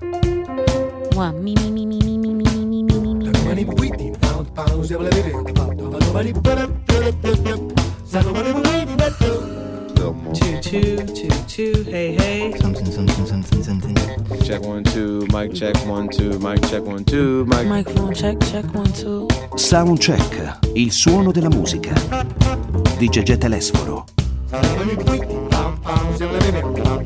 Mua, mi, mi, mi, mi, mi, mi, mi, mi, mi, mi, mi. Two, two, two, two, hey, hey. Something, something, something, something. Check one, two, mic check one, two, mic check one, two, mic. Microphone check, check one, two. Soundcheck, il suono della musica. Di Gegè Telesforo. Turn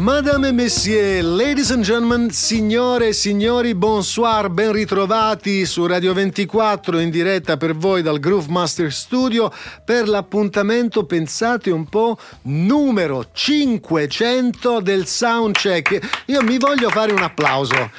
Madame et Messieurs, ladies and gentlemen, signore e signori, bonsoir, ben ritrovati su Radio 24 in diretta per voi dal Groove Master Studio per l'appuntamento, pensate un po', numero 500 del Soundcheck. Io mi voglio fare un applauso.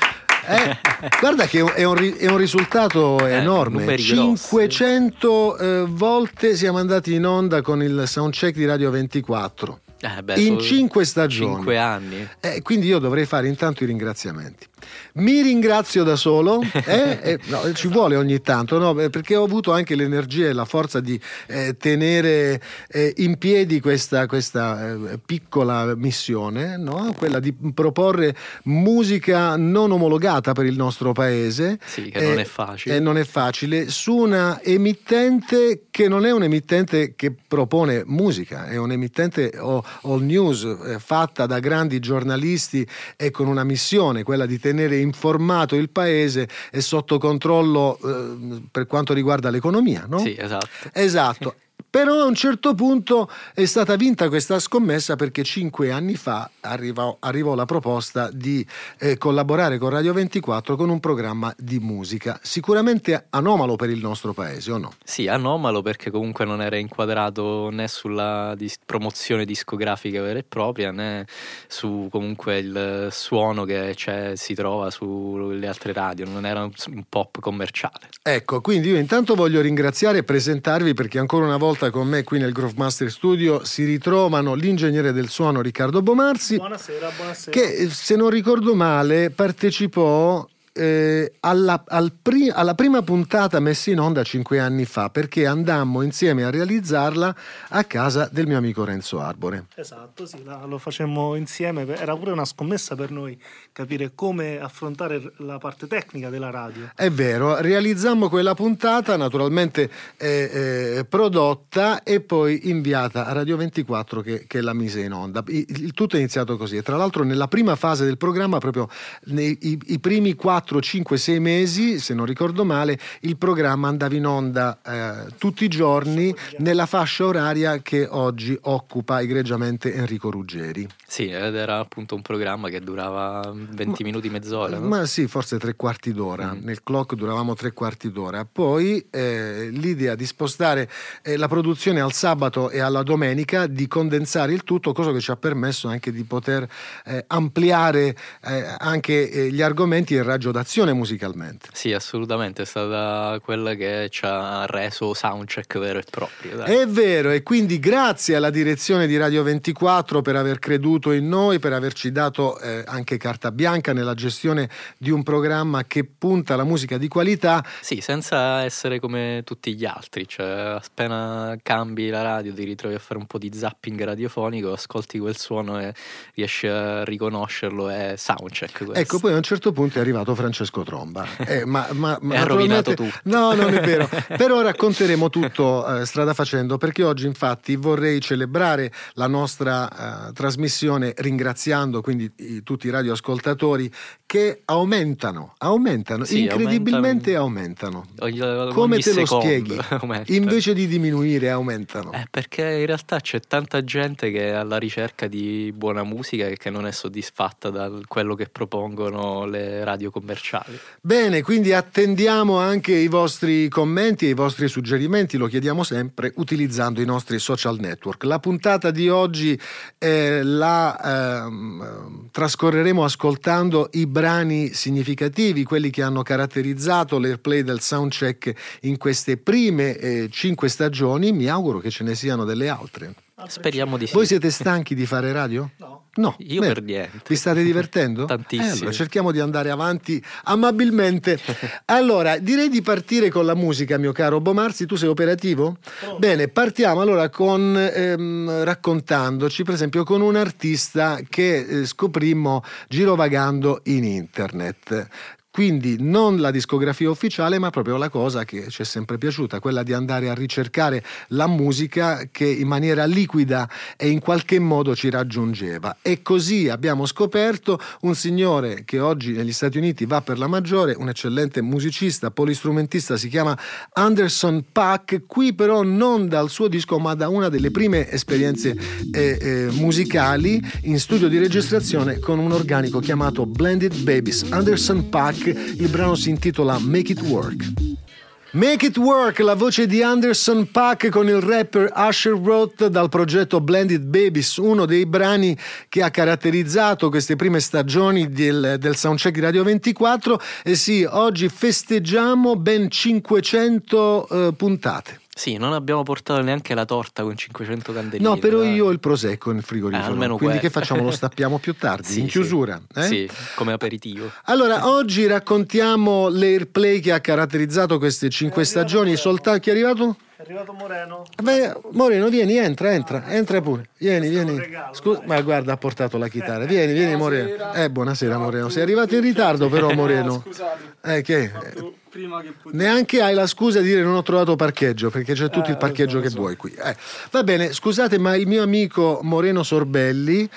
Eh, guarda che è un, è un risultato enorme. numeri grossi. 500 eh, volte siamo andati in onda con il soundcheck di Radio 24 Eh, beh, in 5 stagioni. Cinque anni. Eh, quindi io dovrei fare intanto i ringraziamenti. Mi ringrazio da solo, eh? Eh, no, ci vuole ogni tanto, no? Eh, perché ho avuto anche l'energia e la forza di eh, tenere eh, in piedi questa, questa, eh, piccola missione, no? quella di proporre musica non omologata per il nostro paese. Sì, che non è facile. E non è facile, su una emittente che non è un'emittente che propone musica, è un'emittente all, all news eh, fatta da grandi giornalisti e con una missione, quella di tenere informato il paese e sotto controllo eh, per quanto riguarda l'economia, no? Sì, esatto. Esatto. Però a un certo punto è stata vinta questa scommessa perché cinque anni fa arrivò, arrivò la proposta di eh, collaborare con Radio 24 con un programma di musica, sicuramente anomalo per il nostro paese, o no? Sì, anomalo perché comunque non era inquadrato né sulla dis- promozione discografica vera e propria né su comunque il suono che c'è, si trova sulle altre radio, non era un, un pop commerciale. Ecco, quindi io intanto voglio ringraziare e presentarvi perché ancora una volta con me qui nel Groove Master Studio si ritrovano l'ingegnere del suono Riccardo Bomarzi, Buonasera, buonasera. che se non ricordo male partecipò eh, alla, al pri- alla prima puntata messa in onda cinque anni fa perché andammo insieme a realizzarla a casa del mio amico Renzo Arbore. Esatto, sì, la- lo facemmo insieme. Era pure una scommessa per noi capire come affrontare la parte tecnica della radio. È vero, realizzammo quella puntata, naturalmente eh, eh, prodotta e poi inviata a Radio 24 che, che la mise in onda. I- Il, tutto è iniziato così. E tra l'altro nella prima fase del programma, proprio nei i, i primi 4, 5, 6 mesi, se non ricordo male, il programma andava in onda eh, tutti i giorni nella fascia oraria che oggi occupa egregiamente Enrico Ruggeri. Sì, ed era appunto un programma che durava 20 minuti, mezz'ora. no? Ma sì, forse tre quarti d'ora. Mm. Nel clock duravamo tre quarti d'ora. Poi eh, l'idea di spostare eh, la produzione al sabato e alla domenica, di condensare il tutto, cosa che ci ha permesso anche di poter eh, ampliare eh, anche eh, gli argomenti e il raggio d'azione musicalmente. Sì, assolutamente, è stata quella che ci ha reso soundcheck vero e proprio. dai. È vero, e quindi grazie alla direzione di Radio 24 per aver creduto in noi, per averci dato eh, anche carta bianca nella gestione di un programma che punta alla musica di qualità. Sì, senza essere come tutti gli altri, cioè appena cambi la radio ti ritrovi a fare un po' di zapping radiofonico, ascolti quel suono e riesci a riconoscerlo, è soundcheck questo. Ecco, poi a un certo punto è arrivato Francesco Tromba. Eh, ma, ma, ma ha rovinato tutto. No, non è vero. Però racconteremo tutto eh, strada facendo, perché oggi infatti vorrei celebrare la nostra eh, trasmissione ringraziando quindi i- tutti i radioascoltatori che aumentano, aumentano, Sì, incredibilmente aumentano. Ogni- Come ogni te lo spieghi? aumenta. Invece di diminuire, aumentano. Eh, perché in realtà c'è tanta gente che è alla ricerca di buona musica e che non è soddisfatta da quello che propongono le radio commerciali. Bene, quindi attendiamo anche i vostri commenti e i vostri suggerimenti, lo chiediamo sempre utilizzando i nostri social network. La puntata di oggi eh, la ehm, trascorreremo ascoltando i brani significativi, quelli che hanno caratterizzato l'airplay del soundcheck in queste prime eh, cinque stagioni. Mi auguro che ce ne siano delle altre. Speriamo di sì. Voi siete stanchi di fare radio? No. No, Io bene. per niente. Vi state divertendo? Tantissimo. Eh, allora cerchiamo di andare avanti amabilmente. Allora, direi di partire con la musica, mio caro Bomarzi. Tu sei operativo? Bene, partiamo allora con ehm, raccontandoci, per esempio, con un artista che eh, scoprimmo girovagando in internet. Quindi non la discografia ufficiale, ma proprio la cosa che ci è sempre piaciuta, quella di andare a ricercare la musica che in maniera liquida e in qualche modo ci raggiungeva. E così abbiamo scoperto un signore che oggi negli Stati Uniti va per la maggiore, un eccellente musicista, polistrumentista, si chiama Anderson Pack, qui però non dal suo disco, ma da una delle prime esperienze eh, eh, musicali in studio di registrazione con un organico chiamato Blended Babies. Anderson Pack, il brano si intitola Make It Work. Make It Work, la voce di Anderson Pack con il rapper Usher Roth dal progetto Blended Babies, uno dei brani che ha caratterizzato queste prime stagioni del, del soundcheck di Radio 24. E sì, oggi festeggiamo ben 500 eh, puntate. Sì, non abbiamo portato neanche la torta con 500 candeline. No, però io ho il prosecco nel frigorifero. Eh, almeno quindi questo. che facciamo? Lo stappiamo più tardi, Sì, in sì. chiusura. eh? Sì, come aperitivo. Allora, oggi raccontiamo l'airplay che ha caratterizzato queste cinque stagioni. Soltanto chi è arrivato? È arrivato Moreno. Beh, Moreno, vieni, entra, entra, entra pure. Vieni, vieni. regalo, Scusa, ma guarda, ha portato la chitarra. Vieni, vieni, Moreno. Eh, buonasera, Moreno. Sei arrivato in ritardo, però, Moreno. Scusate, Eh, che? Prima che potessi. Neanche hai la scusa di dire non ho trovato parcheggio, perché c'è tutto Eh, il parcheggio so, che vuoi qui. Eh, va bene, scusate, ma il mio amico Moreno Sorbelli,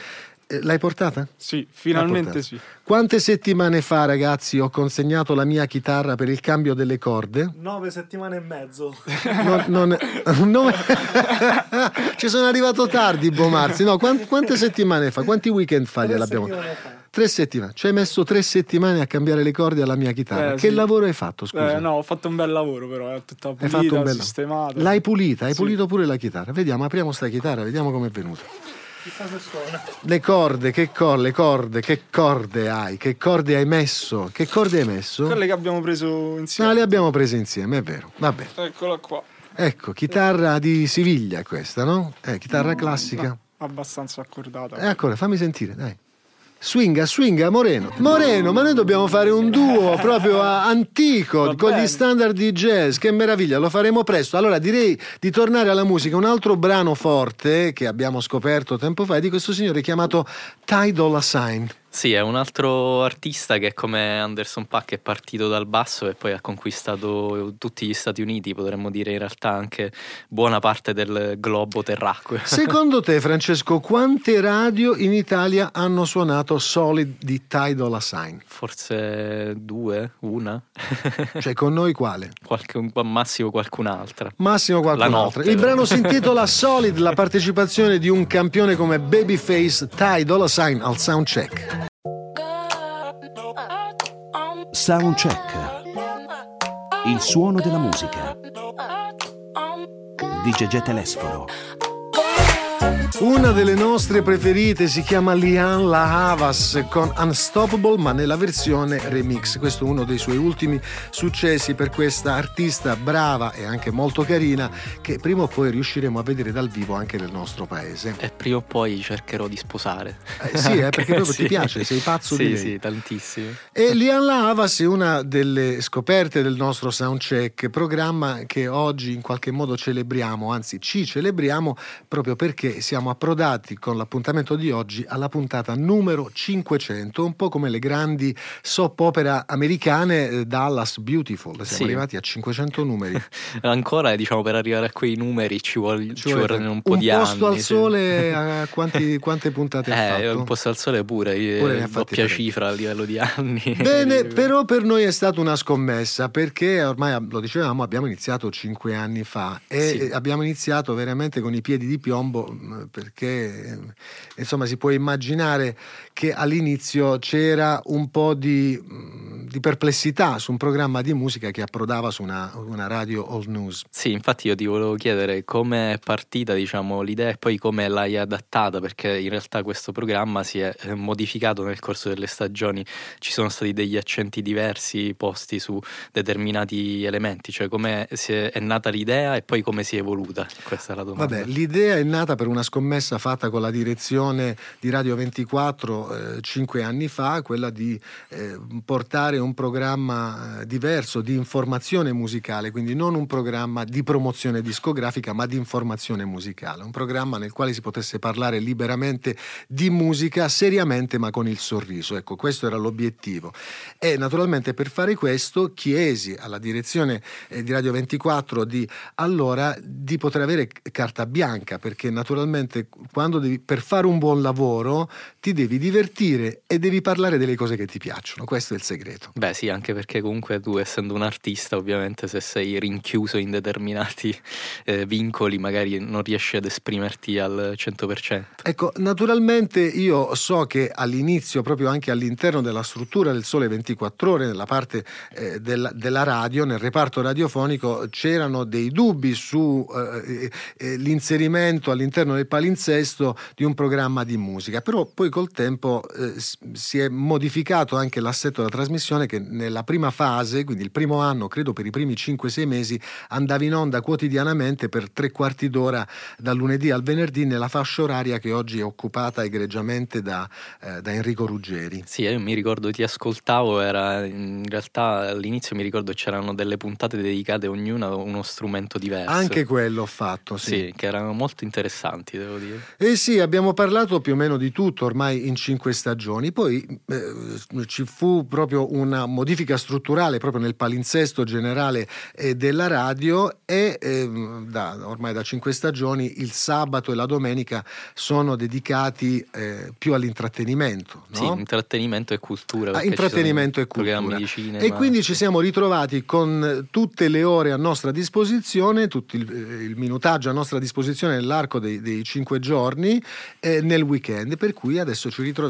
eh, l'hai portata? Sì, finalmente L'ha sì. portata. Quante settimane fa, ragazzi, ho consegnato la mia chitarra per il cambio delle corde? Nove settimane e mezzo. Non- non- non- Ci sono arrivato tardi, Bomarzi. No, quan- quante settimane fa? Quanti weekend fa gliel'abbiamo? settimane fa. Tre settimane. Ci hai messo tre settimane a cambiare le corde alla mia chitarra. Eh, che sì. lavoro hai fatto, scusa? Eh, no, ho fatto un bel lavoro però, è tutta Hai pulita, fatto un bello. sistemata. L'hai pulita, hai Sì. pulito pure la chitarra. Vediamo, apriamo sta chitarra, vediamo com'è venuta. Chissà se suona. Le corde, che corde, le corde, che corde hai? Che corde hai messo? Che corde hai messo? Quelle che abbiamo preso insieme. No, le abbiamo prese insieme, è vero. Va bene. Eccola qua. Ecco, chitarra di Siviglia questa, no? Eh, chitarra classica. Abbastanza accordata. E ancora, fammi sentire, dai. Swinga, swinga, Moreno. Moreno, ma noi dobbiamo fare un duo proprio antico Va con gli bene. standard di jazz. Che meraviglia, lo faremo presto. Allora direi di tornare alla musica. Un altro brano forte che abbiamo scoperto tempo fa è di questo signore chiamato Ty Dolla Sign. Sì, è un altro artista che come Anderson Paak è partito dal basso e poi ha conquistato tutti gli Stati Uniti, potremmo dire in realtà anche buona parte del globo terracqueo. Secondo te, Francesco, quante radio in Italia hanno suonato Solid di Ty Dolla Sign? Forse due, una, Cioè, con noi quale? qualche, al massimo qualcun'altra. Massimo qualcun La altro. notte, Il brano si intitola Solid, la partecipazione di un campione come Babyface Ty Dolla Sign al soundcheck. Soundcheck. Il suono della musica. Di Gegè Telesforo. Una delle nostre preferite si chiama Lian La Havas con Unstoppable, ma nella versione remix. Questo è uno dei suoi ultimi successi per questa artista brava e anche molto carina che prima o poi riusciremo a vedere dal vivo anche nel nostro paese. E prima o poi cercherò di sposare. Eh, sì, eh, perché proprio Sì. ti piace, sei pazzo sì, di lei. Sì, tantissimo. E Lian La Havas è una delle scoperte del nostro Soundcheck, programma che oggi in qualche modo celebriamo, anzi ci celebriamo proprio perché siamo approdati con l'appuntamento di oggi alla puntata numero 500, un po' come le grandi soap opera americane eh, Dallas Beautiful, siamo Sì. arrivati a 500 numeri. Ancora, diciamo, per arrivare a quei numeri ci, vuol, ci, vorranno un po' di posto anni. al sì. sole, a quanti- quante puntate Eh, fatto? un posto al sole pure, io- Pure doppia cifra a livello di anni. Bene, però per noi è stata una scommessa perché ormai lo dicevamo, abbiamo iniziato cinque anni fa e Sì. abbiamo iniziato veramente con i piedi di piombo perché insomma si può immaginare che all'inizio c'era un po' di, mh, di perplessità su un programma di musica che approdava su una, una radio old news. Sì, infatti io ti volevo chiedere come è partita diciamo, l'idea e poi come l'hai adattata, perché in realtà questo programma si è eh, modificato nel corso delle stagioni, ci sono stati degli accenti diversi posti su determinati elementi, cioè come è nata l'idea e poi come si è evoluta, questa è la domanda. Vabbè, l'idea è nata per una scommessa fatta con la direzione di Radio 24 eh, cinque anni fa, quella di eh, portare un programma eh, diverso di informazione musicale, quindi non un programma di promozione discografica, ma di informazione musicale, un programma nel quale si potesse parlare liberamente di musica seriamente ma con il sorriso. Ecco, questo era l'obiettivo. E naturalmente per fare questo chiesi alla direzione eh, di Radio 24 di allora di poter avere carta bianca, perché naturalmente quando devi, per fare un buon lavoro ti devi divertire e devi parlare delle cose che ti piacciono, questo è il segreto. Beh sì, anche perché comunque tu essendo un artista ovviamente se sei rinchiuso in determinati eh, vincoli magari non riesci ad esprimerti al 100%. Ecco, naturalmente io so che all'inizio, proprio anche all'interno della struttura del Sole 24 Ore, nella parte eh, della, della, radio, nel reparto radiofonico, c'erano dei dubbi sull'inserimento eh, eh all'interno del palinsesto di un programma di musica, però poi col tempo eh, si è modificato anche l'assetto della trasmissione che nella prima fase, quindi il primo anno, credo per i primi 5-6 mesi, andava in onda quotidianamente per tre quarti d'ora dal lunedì al venerdì nella fascia oraria che oggi è occupata egregiamente da, eh, da Enrico Ruggeri. Sì, io mi ricordo ti ascoltavo, era in realtà all'inizio mi ricordo c'erano delle puntate dedicate ognuna a uno strumento diverso. Anche quello ho fatto, sì. Sì, che erano molto interessanti, devo dire. Eh sì, abbiamo parlato più o meno di tutto ormai in cinque stagioni, poi eh, ci fu proprio una modifica strutturale proprio nel palinsesto generale eh, della radio e ehm, da, ormai da cinque stagioni il sabato e la domenica sono dedicati eh, più all'intrattenimento. No? Sì, intrattenimento e cultura. Ah, intrattenimento e cultura. Cinema, e quindi sì. ci siamo ritrovati con tutte le ore a nostra disposizione, tutto il, il minutaggio a nostra disposizione nell'arco dei, dei cinque giorni eh, nel weekend, per cui adesso ci ritroviamo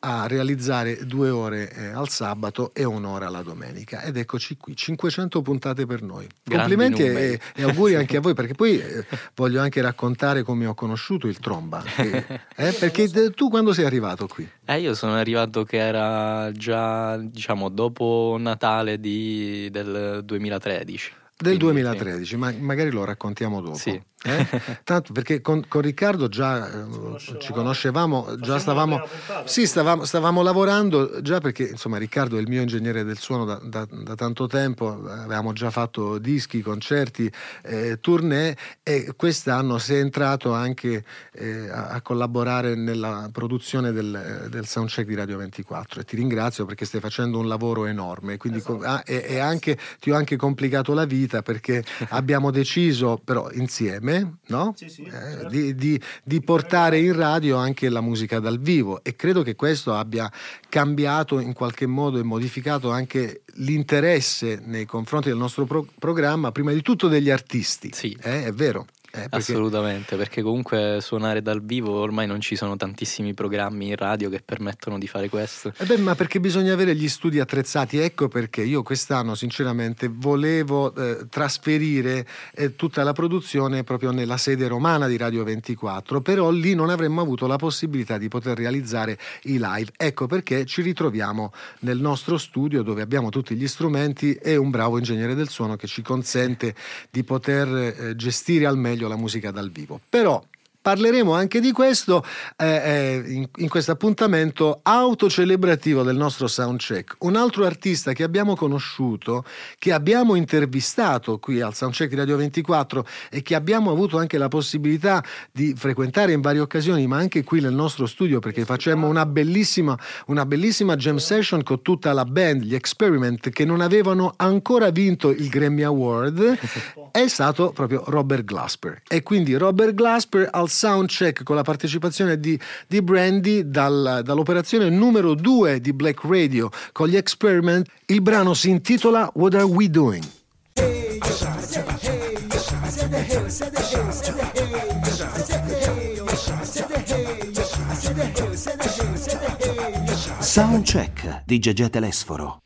a realizzare due ore eh, al sabato e un'ora la domenica. Ed eccoci qui, 500 puntate per noi. Grandi Complimenti e, e auguri anche a voi, perché poi eh, voglio anche raccontare come ho conosciuto il tromba. che- eh, perché eh, tu quando sei arrivato qui? Eh, io sono arrivato che era già, diciamo, dopo Natale di- del 2013. Del Quindi, 2013, ma magari lo raccontiamo dopo. Sì. Eh? Tanto perché con, con Riccardo già eh, ci conoscevamo, già stavamo, puntata. sì, stavamo, stavamo lavorando già perché insomma Riccardo è il mio ingegnere del suono da, da- da tanto tempo, avevamo già fatto dischi, concerti, eh, tournée e quest'anno si è entrato anche eh, a, a collaborare nella produzione del, del soundcheck di Radio 24 e ti ringrazio perché stai facendo un lavoro enorme quindi Esatto. co- ah, e, e anche, ti ho anche complicato la vita perché abbiamo deciso però insieme no? Sì, sì, Eh, certo. di, di- di portare in radio anche la musica dal vivo e credo che questo abbia cambiato in qualche modo e modificato anche l'interesse nei confronti del nostro pro- programma, prima di tutto degli artisti. Sì. Eh, è vero. Eh, perché- Assolutamente, perché comunque suonare dal vivo ormai non ci sono tantissimi programmi in radio che permettono di fare questo. Eh beh, ma perché bisogna avere gli studi attrezzati? Ecco perché io quest'anno, sinceramente, volevo eh, trasferire eh, tutta la produzione proprio nella sede romana di Radio 24, però lì non avremmo avuto la possibilità di poter realizzare i live. Ecco perché ci ritroviamo nel nostro studio dove abbiamo tutti gli strumenti e un bravo ingegnere del suono che ci consente di poter eh, gestire al meglio la musica dal vivo. Però Parleremo anche di questo eh, eh, in, in questo appuntamento autocelebrativo del nostro soundcheck. Un altro artista che abbiamo conosciuto, che abbiamo intervistato qui al soundcheck di Radio 24 e che abbiamo avuto anche la possibilità di frequentare in varie occasioni, ma anche qui nel nostro studio perché facemmo una bellissima, una bellissima jam session con tutta la band, gli Experiment, che non avevano ancora vinto il Grammy Award, è stato proprio Robert Glasper. E quindi Robert Glasper al soundcheck con la partecipazione di, di Brandy dal- dall'operazione numero 2 di Black Radio con gli Experiment. Il brano si intitola What Are We Doing? Hey, Soundcheck di Gegè Telesforo.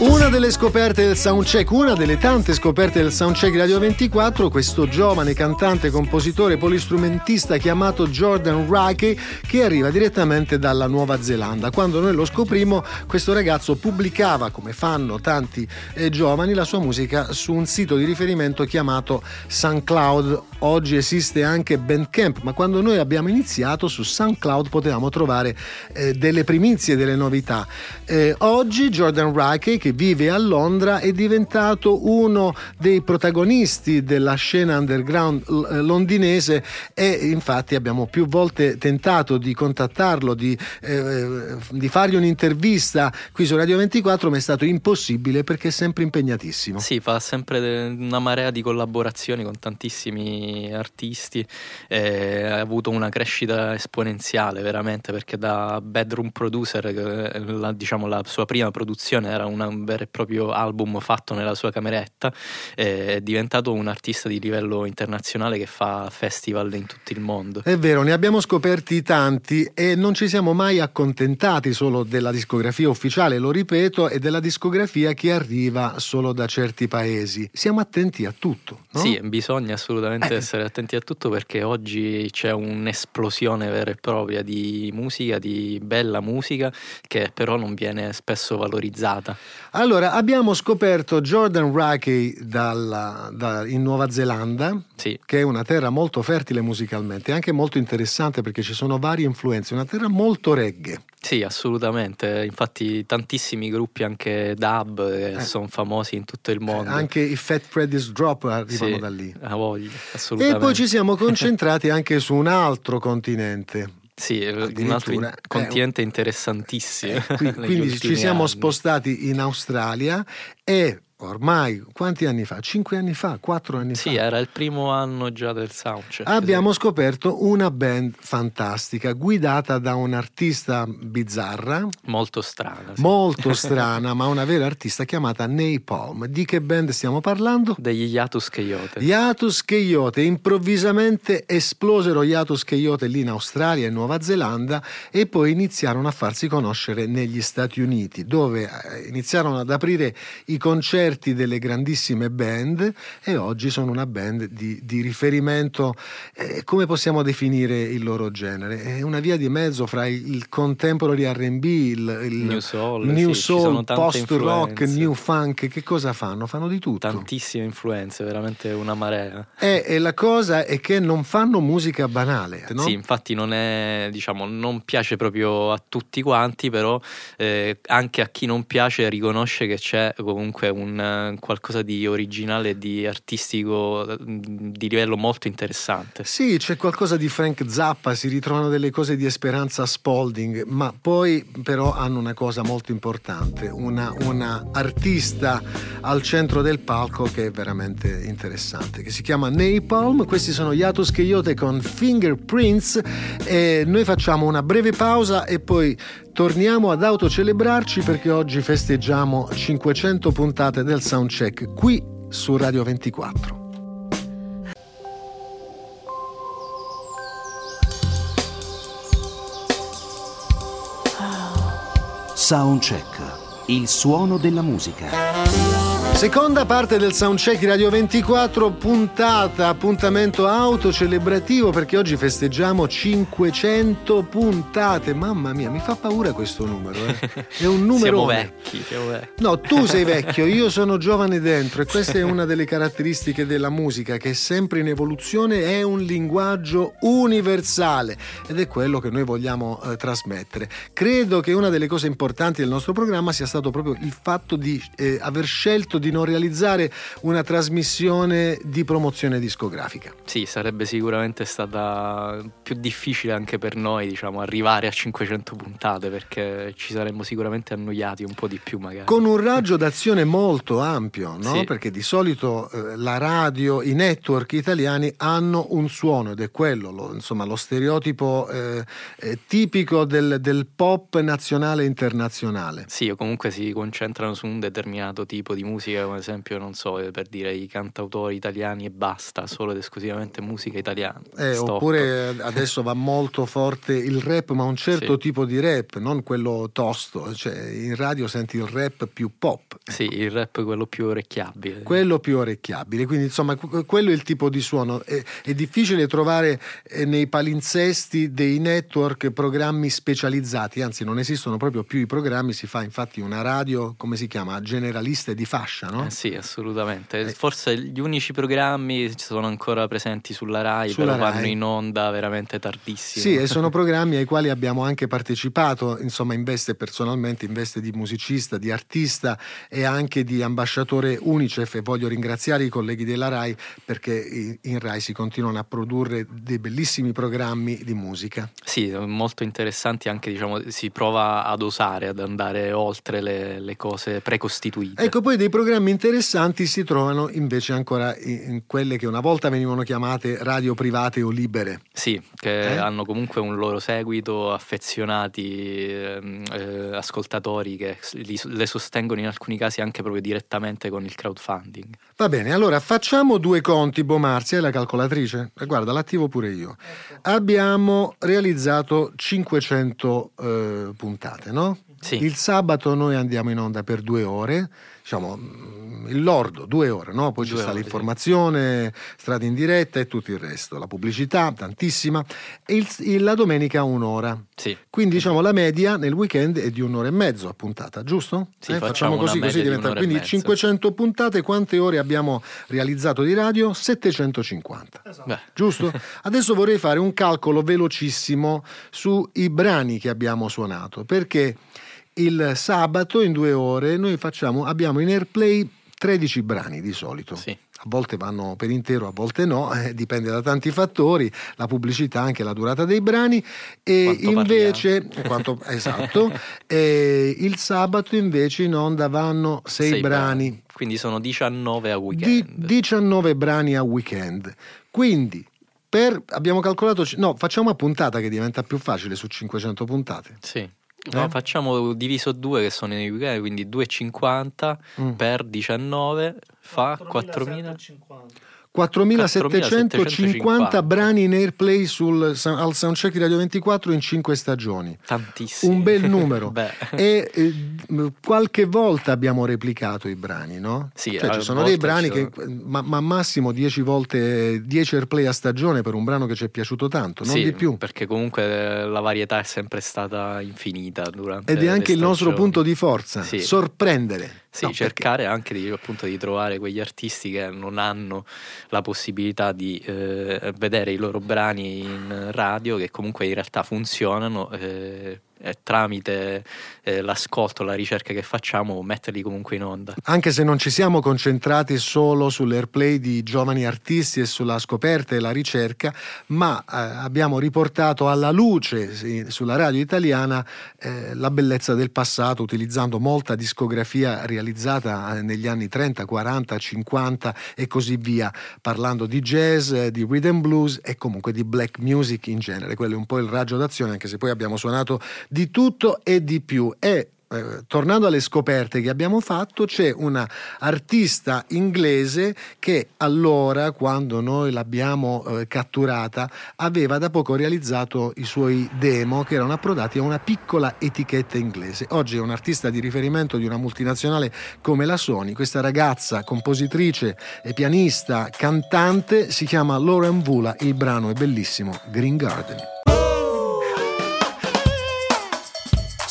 Una delle scoperte del soundcheck, una delle tante scoperte del soundcheck Radio 24, questo giovane cantante, compositore, polistrumentista chiamato Jordan Rake che arriva direttamente dalla Nuova Zelanda. Quando noi lo scoprimmo, questo ragazzo pubblicava, come fanno tanti eh, giovani, la sua musica su un sito di riferimento chiamato SoundCloud. Oggi esiste anche Bandcamp, ma quando noi abbiamo iniziato su SoundCloud potevamo trovare eh, delle primizie, delle novità. Eh, oggi Jordan Rake, che vive a Londra, è diventato uno dei protagonisti della scena underground l- eh, londinese e infatti abbiamo più volte tentato di contattarlo, di, eh, di fargli un'intervista qui su Radio 24, ma è stato impossibile perché è sempre impegnatissimo. Sì, fa sempre una marea di collaborazioni con tantissimi artisti, eh, ha avuto una crescita esponenziale veramente perché da bedroom producer, eh, la, diciamo la sua prima produzione era un vero e proprio album fatto nella sua cameretta, eh, è diventato un artista di livello internazionale che fa festival in tutto il mondo. È vero, ne abbiamo scoperti tanti e non ci siamo mai accontentati solo della discografia ufficiale, lo ripeto, e della discografia che arriva solo da certi paesi. Siamo attenti a tutto, no? Sì, bisogna assolutamente Eh. Essere attenti a tutto perché oggi c'è un'esplosione vera e propria di musica, di bella musica, che però non viene spesso valorizzata. Allora, abbiamo scoperto Jordan Rake dalla- da- in Nuova Zelanda, Sì, che è una terra molto fertile musicalmente, anche molto interessante perché ci sono varie influenze, una terra molto reggae. sì, assolutamente. Infatti tantissimi gruppi anche dub che sono famosi in tutto il mondo. Eh. Anche i Fat Freddy's Drop arrivano Sì, da lì. a voglia, E assolutamente. poi ci siamo concentrati anche su un altro continente. Sì, un altro in- eh, continente interessantissimo. Eh, qui- negli quindi ci siamo anni. spostati in Australia e ormai quanti anni fa? Cinque anni fa? Quattro anni Sì, fa? era il primo anno già del soundcheck. Abbiamo scoperto una band fantastica guidata da un'artista bizzarra, Molto strana. sì. molto strana, ma una vera artista chiamata Napalm. Di che band stiamo parlando? Degli Yatus Coyote. Yatus Coyote, improvvisamente esplosero Yatus Coyote lì in Australia e Nuova Zelanda e poi iniziarono a farsi conoscere negli Stati Uniti, dove eh, iniziarono ad aprire i concerti delle grandissime band e oggi sono una band di, di riferimento. eh, come possiamo definire il loro genere? È una via di mezzo fra il, il contemporary RB, il, il New soul, new sì, soul, post-rock, influenze. new funk. Che cosa fanno? Fanno di tutto. Tantissime influenze, veramente una marea. E, e la cosa è che non fanno musica banale, no? Sì, infatti non è, diciamo, non piace proprio a tutti quanti, però eh, anche a chi non piace riconosce che c'è comunque un eh, qualcosa di originale di artistico eh, di livello molto interessante. Sì, c'è qualcosa di Frank Zappa, si ritrovano delle cose di Esperanza Spalding, ma poi però hanno una cosa molto importante, una, una artista al centro del palco che è veramente interessante, che si chiama Napalm, questi sono Yatus Coyote con Fingerprints e noi facciamo una breve pausa e poi torniamo ad autocelebrarci perché oggi festeggiamo 500 puntate del Soundcheck qui su Radio 24. Soundcheck, il suono della musica. Seconda parte del Soundcheck di Radio 24, puntata, appuntamento autocelebrativo perché oggi festeggiamo 500 puntate. Mamma mia, mi fa paura questo numero. eh. È un numero. Siamo vecchi, siamo vecchi. No, tu sei vecchio, io sono giovane dentro e questa è una delle caratteristiche della musica che è sempre in evoluzione, è un linguaggio universale ed è quello che noi vogliamo eh, trasmettere. Credo che una delle cose importanti del nostro programma sia stato proprio il fatto di eh, aver scelto di non realizzare una trasmissione di promozione discografica. Sì, sarebbe sicuramente stata più difficile anche per noi, diciamo, arrivare a 500 puntate perché ci saremmo sicuramente annoiati un po' di più magari. Con un raggio d'azione molto ampio, no? Sì. perché di solito eh, la radio, i network italiani hanno un suono ed è quello, lo, insomma, lo stereotipo eh, eh, tipico del, del pop nazionale e internazionale. Sì, o comunque si concentrano su un determinato tipo di musica musica, come esempio, non so, eh, per dire i cantautori italiani e basta, solo ed esclusivamente musica italiana. Eh, oppure adesso va molto forte il rap, ma un certo Sì. tipo di rap, non quello tosto. Cioè, in radio senti il rap più pop, Sì, il rap è quello più orecchiabile. quello più orecchiabile. Quindi, insomma, que- quello è il tipo di suono. È, è difficile trovare eh, nei palinsesti dei network programmi specializzati, anzi, non esistono proprio più i programmi. Si fa infatti una radio, come si chiama? Generalista e di fascia, no? Eh sì, assolutamente. Eh. Forse gli unici programmi sono ancora presenti sulla Rai, Sulla però vanno Rai. in onda veramente tardissimo. Sì, e sono programmi ai quali abbiamo anche partecipato, insomma, in veste personalmente, in veste di musicista, di artista e anche di ambasciatore Unicef e voglio ringraziare i colleghi della RAI perché in RAI si continuano a produrre dei bellissimi programmi di musica. Sì, molto interessanti anche, diciamo, si prova ad osare, ad andare oltre le, le cose precostituite. Ecco, poi dei programmi interessanti si trovano invece ancora in, quelle che una volta venivano chiamate radio private o libere. Sì, che Eh? hanno comunque un loro seguito, affezionati ehm, eh, ascoltatori che li- le sostengono in alcuni casi anche proprio direttamente con il crowdfunding. Va bene, allora facciamo due conti, Bomarzia, è la calcolatrice? Eh, Guarda, l'attivo pure io. Abbiamo realizzato 500 eh, puntate, no? Sì. Il sabato noi andiamo in onda per due ore, diciamo mm, il lordo, due ore, no? Poi ci Due sta ore, l'informazione, strada in diretta e tutto il resto, la pubblicità, tantissima, e il- il- la domenica un'ora. Sì. Quindi diciamo la media nel weekend è di un'ora e mezzo a puntata, giusto? Sì, Eh, facciamo una così, media così di diventa. e Quindi mezzo. 500 puntate, quante ore abbiamo realizzato di radio? 750. Beh, Giusto? Adesso vorrei fare un calcolo velocissimo sui brani che abbiamo suonato, perché il sabato in due ore noi facciamo, abbiamo in airplay 13 brani di solito. Sì. A volte vanno per intero, a volte no, eh, dipende da tanti fattori, la pubblicità, anche la durata dei brani. E Quanto invece, quanto, esatto, e il sabato invece in onda vanno 6 sei brani. Quindi sono 19 a Di- weekend. 19 brani a weekend. Quindi per, abbiamo calcolato, no, facciamo a puntata che diventa più facile su 500 puntate. Sì. No, Eh? facciamo diviso due che sono i weekend, quindi 2,50 Mm. per 19 fa 4.000. 4.750. 4.750 brani in airplay sul, al soundcheck di Radio 24 in 5 stagioni. Tantissimi. Un bel numero. E eh, qualche volta abbiamo replicato i brani, no? Sì, Cioè, ci sono dei brani che, ma, ma massimo 10 volte 10 airplay a stagione per un brano che ci è piaciuto tanto, non Sì, di più. Perché comunque eh, la varietà è sempre stata infinita durante Ed è anche il nostro punto di forza, Sì. sorprendere. Sì, No, cercare anche di, appunto, di trovare quegli artisti che non hanno la possibilità di eh, vedere i loro brani in radio, che comunque in realtà funzionano. eh, e tramite eh, l'ascolto, la ricerca che facciamo, metterli comunque in onda. Anche se non ci siamo concentrati solo sull'airplay di giovani artisti e sulla scoperta e la ricerca, ma eh, abbiamo riportato alla luce sì, sulla radio italiana eh, la bellezza del passato utilizzando molta discografia realizzata eh, negli anni 30, 40, 50 e così via, parlando di jazz, eh, di rhythm blues e comunque di black music in genere. Quello è un po' il raggio d'azione, anche se poi abbiamo suonato di tutto e di più. E eh, tornando alle scoperte che abbiamo fatto, c'è una artista inglese che allora, quando noi l'abbiamo eh, catturata, aveva da poco realizzato i suoi demo che erano approdati a una piccola etichetta inglese. Oggi è un artista di riferimento di una multinazionale come la Sony. Questa ragazza, compositrice pianista, cantante, si chiama Lauren Vula. Il brano è bellissimo, Green Garden.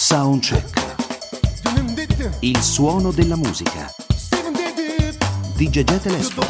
Soundcheck. Il suono della musica. Di Gegè Telesfo.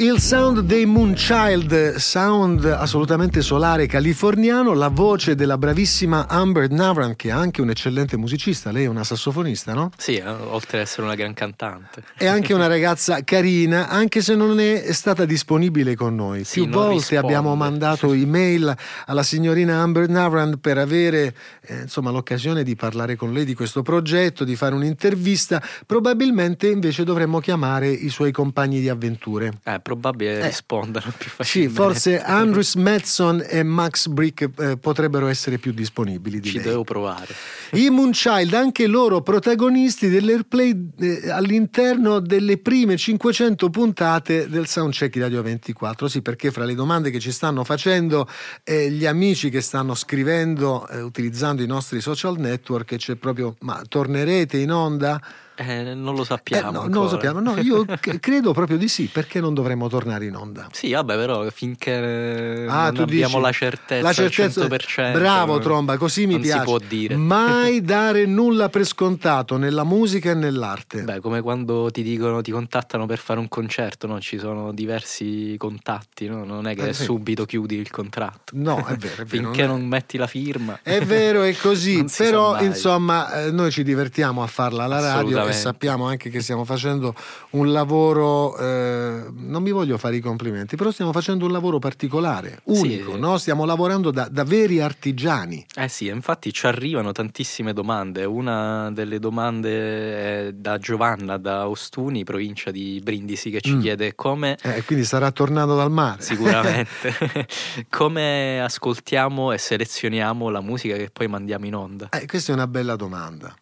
Il sound dei Moonchild, sound assolutamente solare californiano, la voce della bravissima Amber Navran, che è anche un eccellente musicista, lei è una sassofonista, no? Sì, eh, oltre ad essere una gran cantante. È anche una ragazza carina, anche se non è stata disponibile con noi. Sì, Più volte risponde. abbiamo mandato email alla signorina Amber Navran per avere eh, insomma, l'occasione di parlare con lei di questo progetto, di fare un'intervista. Probabilmente invece dovremmo chiamare i suoi compagni di avventure. Eh, probabile Eh, rispondano più Sì, facilmente. forse Andrews Madson e Max Brick eh, potrebbero essere più disponibili. Ci direi. devo provare. I Moonchild, anche loro protagonisti dell'airplay eh, all'interno delle prime 500 puntate del Soundcheck di Radio 24. Sì, perché fra le domande che ci stanno facendo gli amici che stanno scrivendo eh, utilizzando i nostri social network c'è proprio ma tornerete in onda? Eh, non lo Eh, sappiamo. no, non lo sappiamo. No, io c- credo proprio di sì, perché non dovremmo tornare in onda? Sì, vabbè, però finché eh, Ah, non abbiamo dici, la certezza, la certezza- al 100%. bravo Tromba, così mi piace. si può dire. Mai dare nulla per scontato nella musica e nell'arte. Beh, come quando ti dicono, ti contattano per fare un concerto, no? Ci sono diversi contatti, no? Non è che Eh, sì. subito chiudi il contratto. No, è vero, è vero. Finché non non metti la firma. È vero, è così, però insomma eh, noi ci divertiamo a farla alla radio e sappiamo anche che stiamo facendo un lavoro, eh, non mi voglio fare i complimenti, però stiamo facendo un lavoro particolare, unico, sì. no? stiamo lavorando da, da veri artigiani. Eh sì, infatti ci arrivano tantissime domande. Una delle domande è da Giovanna, da Ostuni, provincia di Brindisi, che ci Mm. chiede come Eh, quindi starà tornando dal mare. Sicuramente. Come ascoltiamo e selezioniamo la musica che poi mandiamo in onda? Eh, questa è una bella domanda.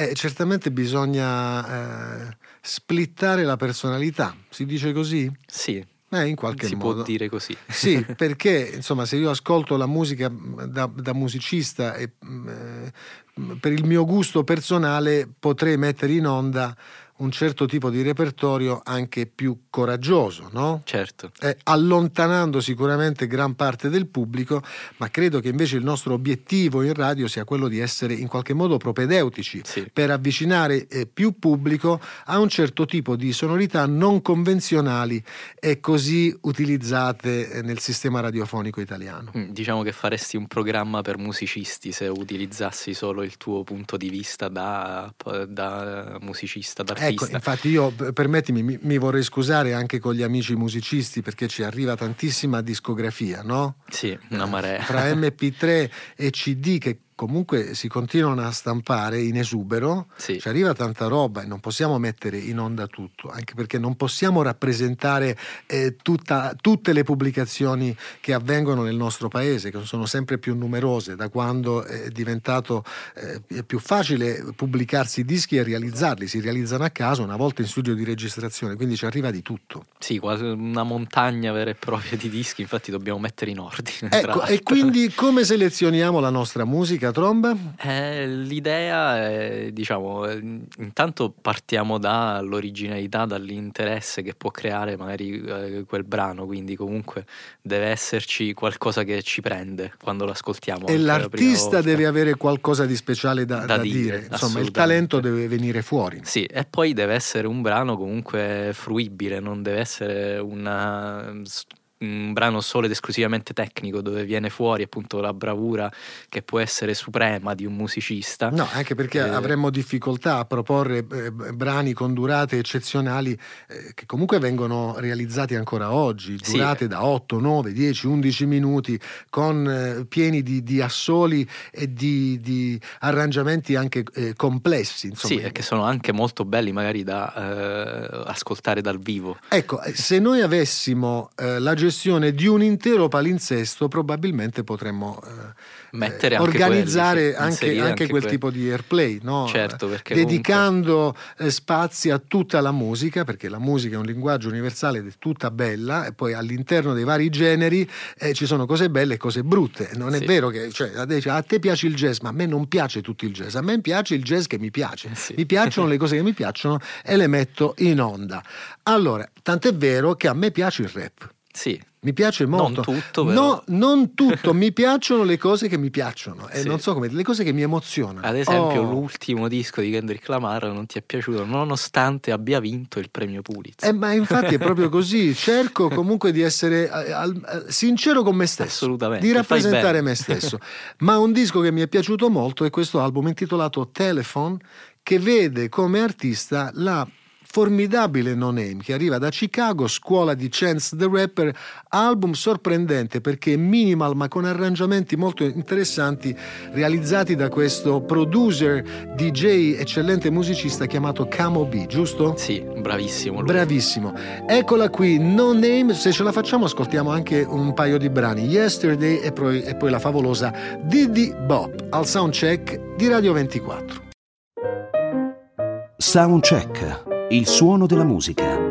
Eh, certamente bisogna eh, splittare la personalità, si dice così? Sì, Eh, in qualche si modo. può dire così. Sì, perché insomma, se io ascolto la musica mh, da, da musicista e mh, eh, per il mio gusto personale potrei mettere in onda un certo tipo di repertorio anche più coraggioso, no? Certo. Eh, allontanando sicuramente gran parte del pubblico, ma credo che invece il nostro obiettivo in radio sia quello di essere in qualche modo propedeutici Sì. per avvicinare eh, più pubblico a un certo tipo di sonorità non convenzionali e così utilizzate eh, nel sistema radiofonico italiano. Mm, Diciamo che faresti un programma per musicisti se utilizzassi solo il tuo punto di vista da, da musicista, da Ecco, artista. infatti io, permettimi, mi, mi vorrei scusare anche con gli amici musicisti perché ci arriva tantissima discografia, no? Sì, una marea. Fra MP3 e CD che comunque si continuano a stampare in esubero, Sì. ci arriva tanta roba e non possiamo mettere in onda tutto, anche perché non possiamo rappresentare eh, tutta- tutte le pubblicazioni che avvengono nel nostro paese, che sono sempre più numerose da quando è diventato eh, più facile pubblicarsi i dischi e realizzarli, si realizzano a casa una volta in studio di registrazione, quindi ci arriva di tutto. Sì, quasi una montagna vera e propria di dischi, infatti dobbiamo mettere in ordine. Ecco, e quindi come selezioniamo la nostra musica, Tromba? Eh, l'idea è, diciamo, eh, intanto partiamo dall'originalità, dall'interesse che può creare magari eh, quel brano, quindi comunque deve esserci qualcosa che ci prende quando lo ascoltiamo. E la l'artista volta. deve avere qualcosa di speciale da, Da da dire, dire, insomma il talento deve venire fuori. Sì, e poi deve essere un brano comunque fruibile, non deve essere una- un brano solo ed esclusivamente tecnico dove viene fuori appunto la bravura che può essere suprema di un musicista. No, anche perché Eh, avremmo difficoltà a proporre eh, brani con durate eccezionali eh, che comunque vengono realizzati ancora oggi, Sì. durate da 8, 9, 10, 11 minuti, con eh, pieni di, di assoli e di, di arrangiamenti anche eh, complessi. Insomma. Sì, e che sono anche molto belli magari da eh, ascoltare dal vivo. Ecco, se noi avessimo la gestione di un intero palinsesto, probabilmente potremmo eh, organizzare quelli, anche, anche anche quel quelli. tipo di airplay, no? Certo, dedicando eh, spazi a tutta la musica, perché la musica è un linguaggio universale ed è tutta bella, e poi all'interno dei vari generi eh, ci sono cose belle e cose brutte. Non è Sì. vero che cioè, a te- piace il jazz, ma a me non piace tutto il jazz, a me piace il jazz che mi piace. Sì. Mi piacciono le cose che mi piacciono e le metto in onda. Allora, tant'è vero che a me piace il rap. Sì, Mi piace molto. Non tutto, No, però. non tutto. mi piacciono le cose che mi piacciono. E Sì. non so come, le cose che mi emozionano. ad esempio Oh. l'ultimo disco di Kendrick Lamar non ti è piaciuto nonostante abbia vinto il premio Pulitzer. Eh, ma infatti è proprio così. Cerco comunque di essere eh, eh, sincero con me stesso, Assolutamente, di rappresentare me stesso. Ma un disco che mi è piaciuto molto è questo album intitolato Telephone, che vede come artista la formidabile No Name che arriva da Chicago, scuola di Chance the Rapper, album sorprendente perché minimal ma con arrangiamenti molto interessanti realizzati da questo producer, DJ, eccellente musicista chiamato Camo B, giusto? Sì, bravissimo. Lui. Bravissimo. Eccola qui, No Name, se ce la facciamo ascoltiamo anche un paio di brani, Yesterday e poi, e poi la favolosa Diddy Bop al soundcheck di Radio 24. Soundcheck, il suono della musica.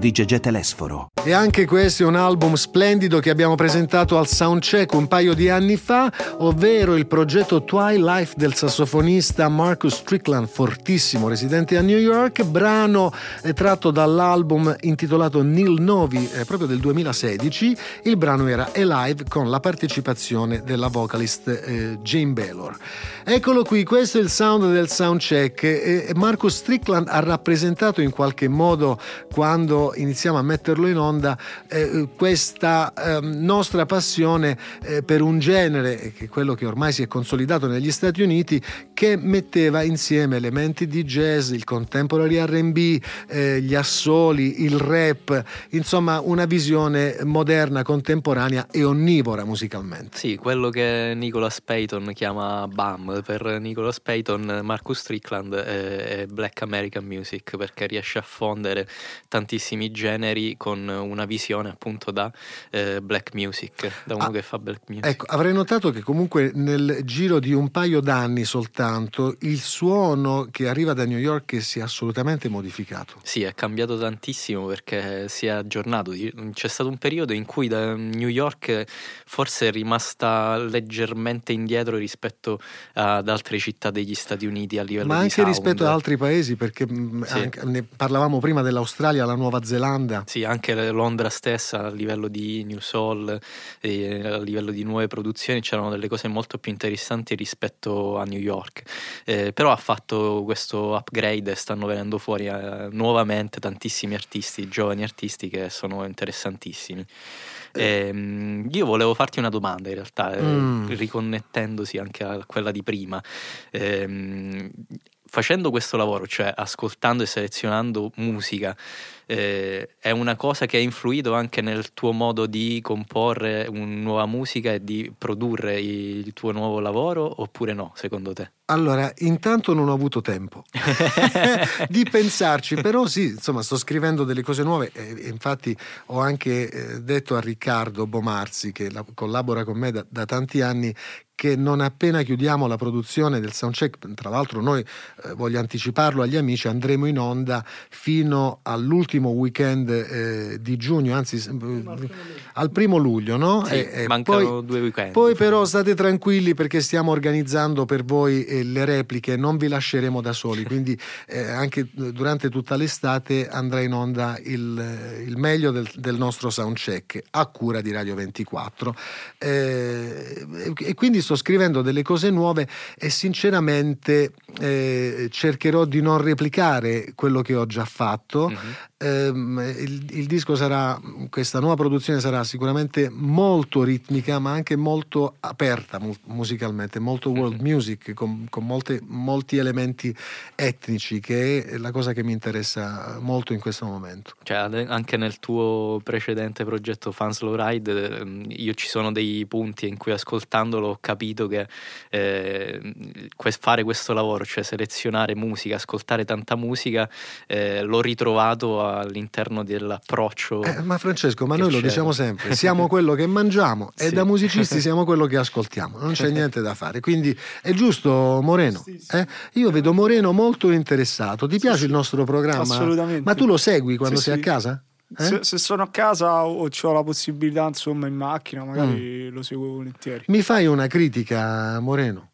Di Gegè Telesforo. E anche questo è un album splendido che abbiamo presentato al Soundcheck un paio di anni fa, ovvero il progetto Twilight del sassofonista Marcus Strickland, fortissimo, residente a New York, brano eh, tratto dall'album intitolato Neil Novi, eh, proprio del 2016. Il brano era Alive con la partecipazione della vocalist eh, Jane Baylor. Eccolo qui, questo è il sound del Soundcheck. Eh, Marcus Strickland ha rappresentato in qualche modo quando iniziamo a metterlo in onda eh, questa eh, nostra passione eh, per un genere, che è quello che ormai si è consolidato negli Stati Uniti, che metteva insieme elementi di jazz, il contemporary RB, eh, gli assoli, il rap, insomma una visione moderna, contemporanea e onnivora musicalmente. Sì, quello che Nicholas Payton chiama BAM, per Nicholas Payton Marcus Strickland è, è Black American Music perché riesce a fondere tantissimi generi con una visione appunto da eh, black music, da uno Ah, che fa black music. Ecco, avrei notato che comunque nel giro di un paio d'anni soltanto il suono che arriva da New York si è assolutamente modificato. Sì, è cambiato tantissimo perché si è aggiornato. C'è stato un periodo in cui da New York forse è rimasta leggermente indietro rispetto ad altre città degli Stati Uniti a livello Ma anche sound. rispetto ad altri paesi, perché mh, Sì. anche- ne parlavamo prima dell'Australia, la Nuova Zelanda. Sì, anche Londra stessa a livello di New Soul e a livello di nuove produzioni c'erano delle cose molto più interessanti rispetto a New York. Eh, però ha fatto questo upgrade e stanno venendo fuori eh, nuovamente tantissimi artisti, giovani artisti che sono interessantissimi. Ehm, io volevo farti una domanda in realtà, eh, Mm. riconnettendosi anche a quella di prima. Ehm, facendo questo lavoro, cioè ascoltando e selezionando musica, eh, è una cosa che ha influito anche nel tuo modo di comporre una nuova musica e di produrre il tuo nuovo lavoro oppure no, secondo te? Allora, intanto non ho avuto tempo di pensarci, però sì, insomma, sto scrivendo delle cose nuove e e infatti ho anche eh, detto a Riccardo Bomarzi, che la- collabora con me da, da tanti anni, che non appena chiudiamo la produzione del soundcheck, tra l'altro noi, eh, voglio anticiparlo agli amici, andremo in onda fino all'ultimo weekend eh, di giugno, anzi s- al primo luglio, no? Sì, E- e mancano poi- due weekend. poi però state tranquilli perché stiamo organizzando per voi eh, le repliche, non vi lasceremo da soli, quindi eh, anche eh, durante tutta l'estate andrà in onda il, eh, il meglio del, del nostro soundcheck a cura di Radio 24. Eh, e quindi sto scrivendo delle cose nuove e sinceramente eh, cercherò di non replicare quello che ho già fatto. Mhm. Ehm, il, il disco sarà, questa nuova produzione sarà sicuramente molto ritmica, ma anche molto aperta mu- musicalmente, molto world Mhm. music, con, con molte- molti elementi etnici, che è la cosa che mi interessa molto in questo momento. Cioè, anche nel tuo precedente progetto Fun Slow Ride, ehm, io ci sono dei punti in cui ascoltandolo ho capito che eh, fare questo lavoro, cioè selezionare musica, ascoltare tanta musica, eh, l'ho ritrovato all'interno dell'approccio. Eh, ma Francesco, ma noi lo c'è. diciamo sempre, siamo quello che mangiamo e Sì. da musicisti siamo quello che ascoltiamo, non c'è niente da fare. Quindi è giusto Moreno? Sì, sì. eh? Io vedo Moreno molto interessato. Ti piace sì. il nostro programma? Assolutamente. Ma tu lo segui quando Sì, sei sì. a casa? Eh? Se, se sono a casa o ho la possibilità, insomma, in macchina, magari Mm. lo seguo volentieri. Mi fai una critica, Moreno?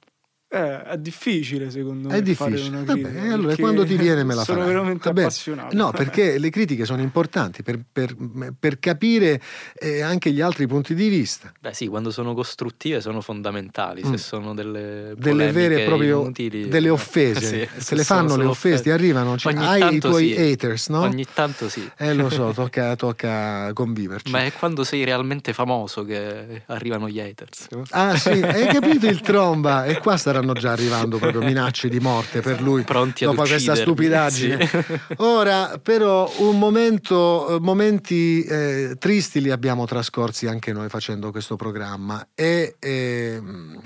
Eh, è difficile, secondo me. È fare difficile. una Vabbè, critica, e allora quando ti viene me la Sono farai. veramente Va bene. appassionato. No, perché le critiche sono importanti per, per- per capire eh, anche gli altri punti di vista. Beh sì, quando sono costruttive sono fondamentali, Mm. se sono delle Delle vere e inutili, delle offese. sì, Se se le fanno le solo offese, ti arrivano? Cioè, hai i tuoi sì. haters, no? Ogni tanto sì. Eh lo so, tocca, tocca conviverci. Ma è quando sei realmente famoso che arrivano gli haters. Ah sì, hai capito il tromba? E qua sta staranno già arrivando proprio minacce di morte per lui Pronti dopo questa stupidaggine. sì. Ora, però, un momento, momenti eh, tristi li abbiamo trascorsi anche noi facendo questo programma e ehm,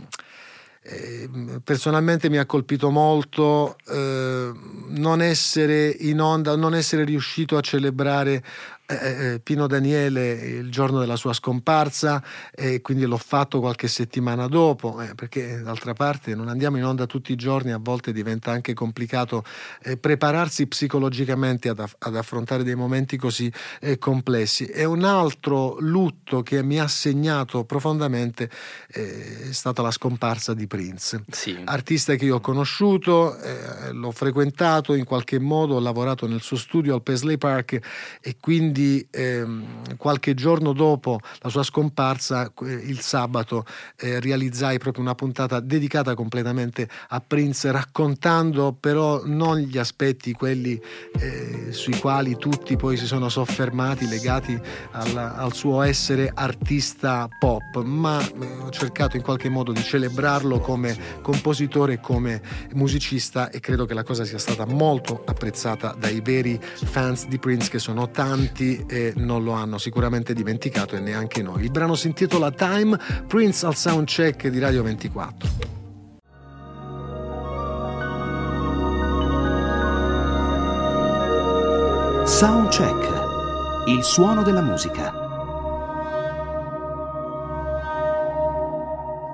personalmente mi ha colpito molto eh, non essere in onda, non essere riuscito a celebrare eh, eh, Pino Daniele il giorno della sua scomparsa e quindi l'ho fatto qualche settimana dopo eh, perché d'altra parte non andiamo in onda tutti i giorni a volte diventa anche complicato eh, prepararsi psicologicamente ad, aff- ad affrontare dei momenti così eh, complessi e un altro lutto che mi ha segnato profondamente eh, è stata la scomparsa di Prince Sì. artista che io ho conosciuto, eh, l'ho frequentato in qualche modo, ho lavorato nel suo studio al Paisley Park e quindi ehm, qualche giorno dopo la sua scomparsa, il sabato, eh, realizzai proprio una puntata dedicata completamente a Prince, raccontando però non gli aspetti, quelli eh, sui quali tutti poi si sono soffermati, legati alla- al suo essere artista pop, ma eh, ho cercato in qualche modo di celebrarlo come compositore come musicista e credo che la cosa sia stata molto apprezzata dai veri fans di Prince che sono tanti e non lo hanno sicuramente dimenticato e neanche noi. Il brano si intitola Time, Prince al soundcheck di Radio 24. Soundcheck. Il suono della musica.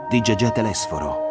Di Gegè Telesforo.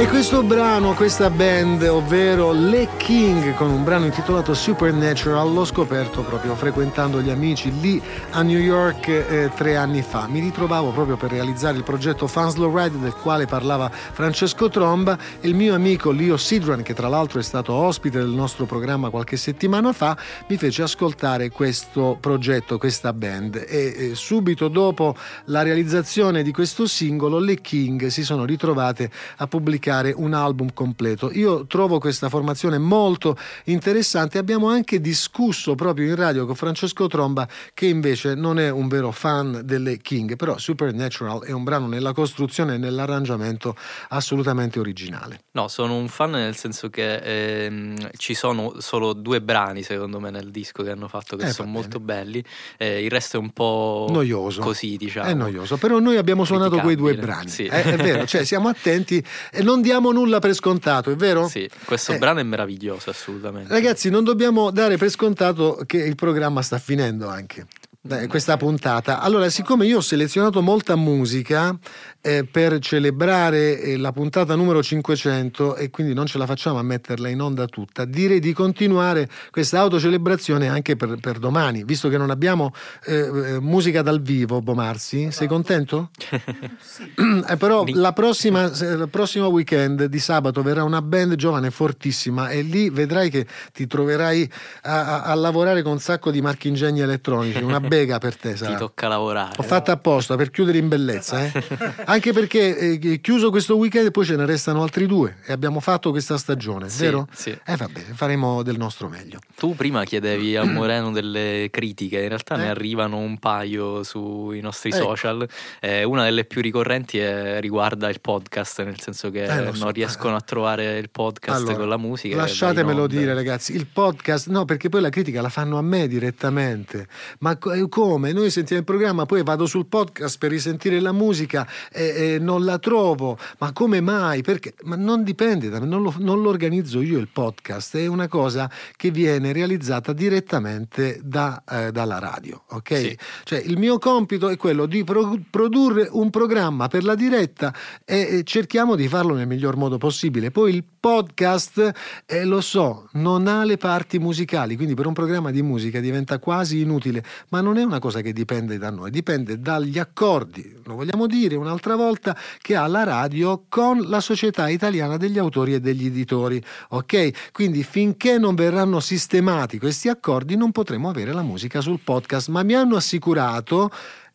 E questo brano, questa band, ovvero Le King, con un brano intitolato Supernatural, l'ho scoperto proprio frequentando gli amici lì a New York eh, tre anni fa. Mi ritrovavo proprio per realizzare il progetto Fanslow Ride del quale parlava Francesco Tromba e il mio amico Leo Sidran, che tra l'altro è stato ospite del nostro programma qualche settimana fa, mi fece ascoltare questo progetto, questa band e eh, subito dopo la realizzazione di questo singolo le King si sono ritrovate a pubblicare un album completo. Io trovo questa formazione molto interessante. Abbiamo anche discusso proprio in radio con Francesco Tromba, che invece non è un vero fan delle King, però Supernatural è un brano nella costruzione e nell'arrangiamento assolutamente originale. No, sono un fan nel senso che ehm, ci sono solo due brani secondo me nel disco che hanno fatto che Eh, sono molto belli, eh, il resto è un po' Noioso. così diciamo. È noioso, però noi abbiamo suonato quei due brani. Sì. Eh, è vero, cioè siamo attenti e non diamo nulla per scontato, è vero? Sì, questo Eh. brano è meraviglioso assolutamente. Ragazzi, non dobbiamo dare per scontato che il programma sta finendo anche. Eh, questa puntata. Allora, siccome io ho selezionato molta musica eh, per celebrare eh, la puntata numero 500 e quindi non ce la facciamo a metterla in onda tutta, direi di continuare questa autocelebrazione anche per, per domani, visto che non abbiamo eh, eh, musica dal vivo, Bomarsi. Sei contento? Eh, però la prossima, il prossimo weekend di sabato verrà una band giovane fortissima e lì vedrai che ti troverai a, a- a lavorare con un sacco di marchingegni elettronici, una bega per te Ti sarà. tocca lavorare. Ho fatto apposta per chiudere in bellezza, eh. anche perché eh, chiuso questo weekend poi ce ne restano altri due e abbiamo fatto questa stagione, Sì, vero? sì. Eh va bene, faremo del nostro meglio. Tu prima chiedevi a Moreno delle critiche, in realtà ne Eh. arrivano un paio sui nostri Ecco. social. Eh, una delle più ricorrenti è- riguarda il podcast, nel senso che Eh, lo so. non riescono a trovare il podcast Allora, con la musica. Lasciatemelo dire, ragazzi. Il podcast, no, perché poi la critica la fanno a me direttamente. Ma eh, come? Noi sentiamo il programma, poi vado sul podcast per risentire la musica e, e non la trovo. Ma come mai? Perché? Ma non dipende da me, non lo, non lo organizzo io il podcast, è una cosa che viene realizzata direttamente da, eh, dalla radio, ok? Sì. Cioè, il mio compito è quello di pro- produrre un programma per la diretta e, cerchiamo di farlo nel miglior modo possibile. Poi il podcast, eh, lo so, non ha le parti musicali, quindi per un programma di musica diventa quasi inutile, ma non è una cosa che dipende da noi, dipende dagli accordi, lo vogliamo dire un'altra volta, che ha la radio con la Società Italiana degli Autori e degli Editori, ok? Quindi finché non verranno sistemati questi accordi non potremo avere la musica sul podcast, ma mi hanno assicurato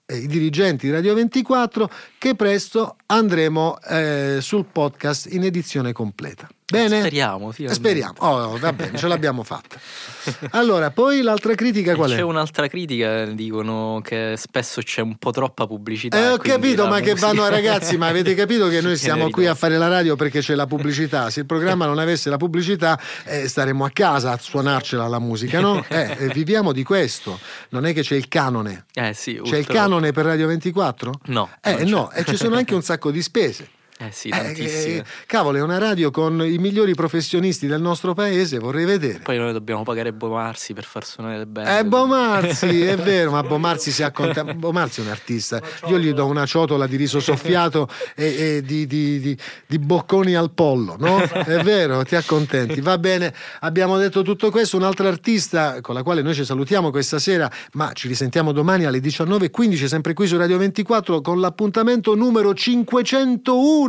eh, i dirigenti di Radio 24 che presto andremo eh, sul podcast in edizione completa. Bene? Speriamo, finalmente. Speriamo. Oh, va bene, ce l'abbiamo fatta. Allora, poi l'altra critica qual è? C'è un'altra critica, dicono che spesso c'è un po' troppa pubblicità. Eh, ho capito, ma che musica- vanno ragazzi, ma avete capito che noi siamo qui a fare la radio perché c'è la pubblicità. Se il programma non avesse la pubblicità, eh, staremmo a casa a suonarcela la musica, no? Eh, eh, viviamo di questo. Non è che c'è il canone. Eh sì, C'è il canone per Radio 24? No. Eh no, e ci sono anche un sacco di spese. Eh sì, Eh, tantissime. eh, cavolo, è una radio con i migliori professionisti del nostro paese, vorrei vedere. Poi noi dobbiamo pagare Bomarsi per far suonare le band. Eh, Bomarzi, è vero, ma Bomarzi si accontenta. Bomarzi è un artista. Io gli do una ciotola di riso soffiato e, e di, di- di- di bocconi al pollo, no? È vero, ti accontenti. Va bene, abbiamo detto tutto questo. Un'altra artista con la quale noi ci salutiamo questa sera, ma ci risentiamo domani alle 19.15, sempre qui su Radio 24, con l'appuntamento numero 501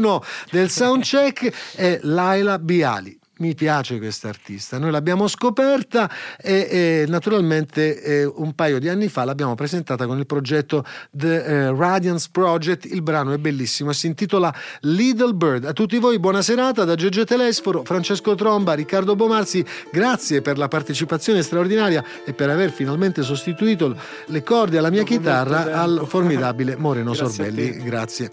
del Soundcheck, è Laila Biali. Mi piace questa artista, noi l'abbiamo scoperta e, e naturalmente eh, un paio di anni fa l'abbiamo presentata con il progetto The eh, Radiance Project, il brano è bellissimo si intitola Little Bird. A tutti voi buona serata da Gege Telesforo, Francesco Tromba, Riccardo Bomarzi, grazie per la partecipazione straordinaria e per aver finalmente sostituito le corde alla mia chitarra al formidabile Moreno Grazie. Sorbelli. Grazie.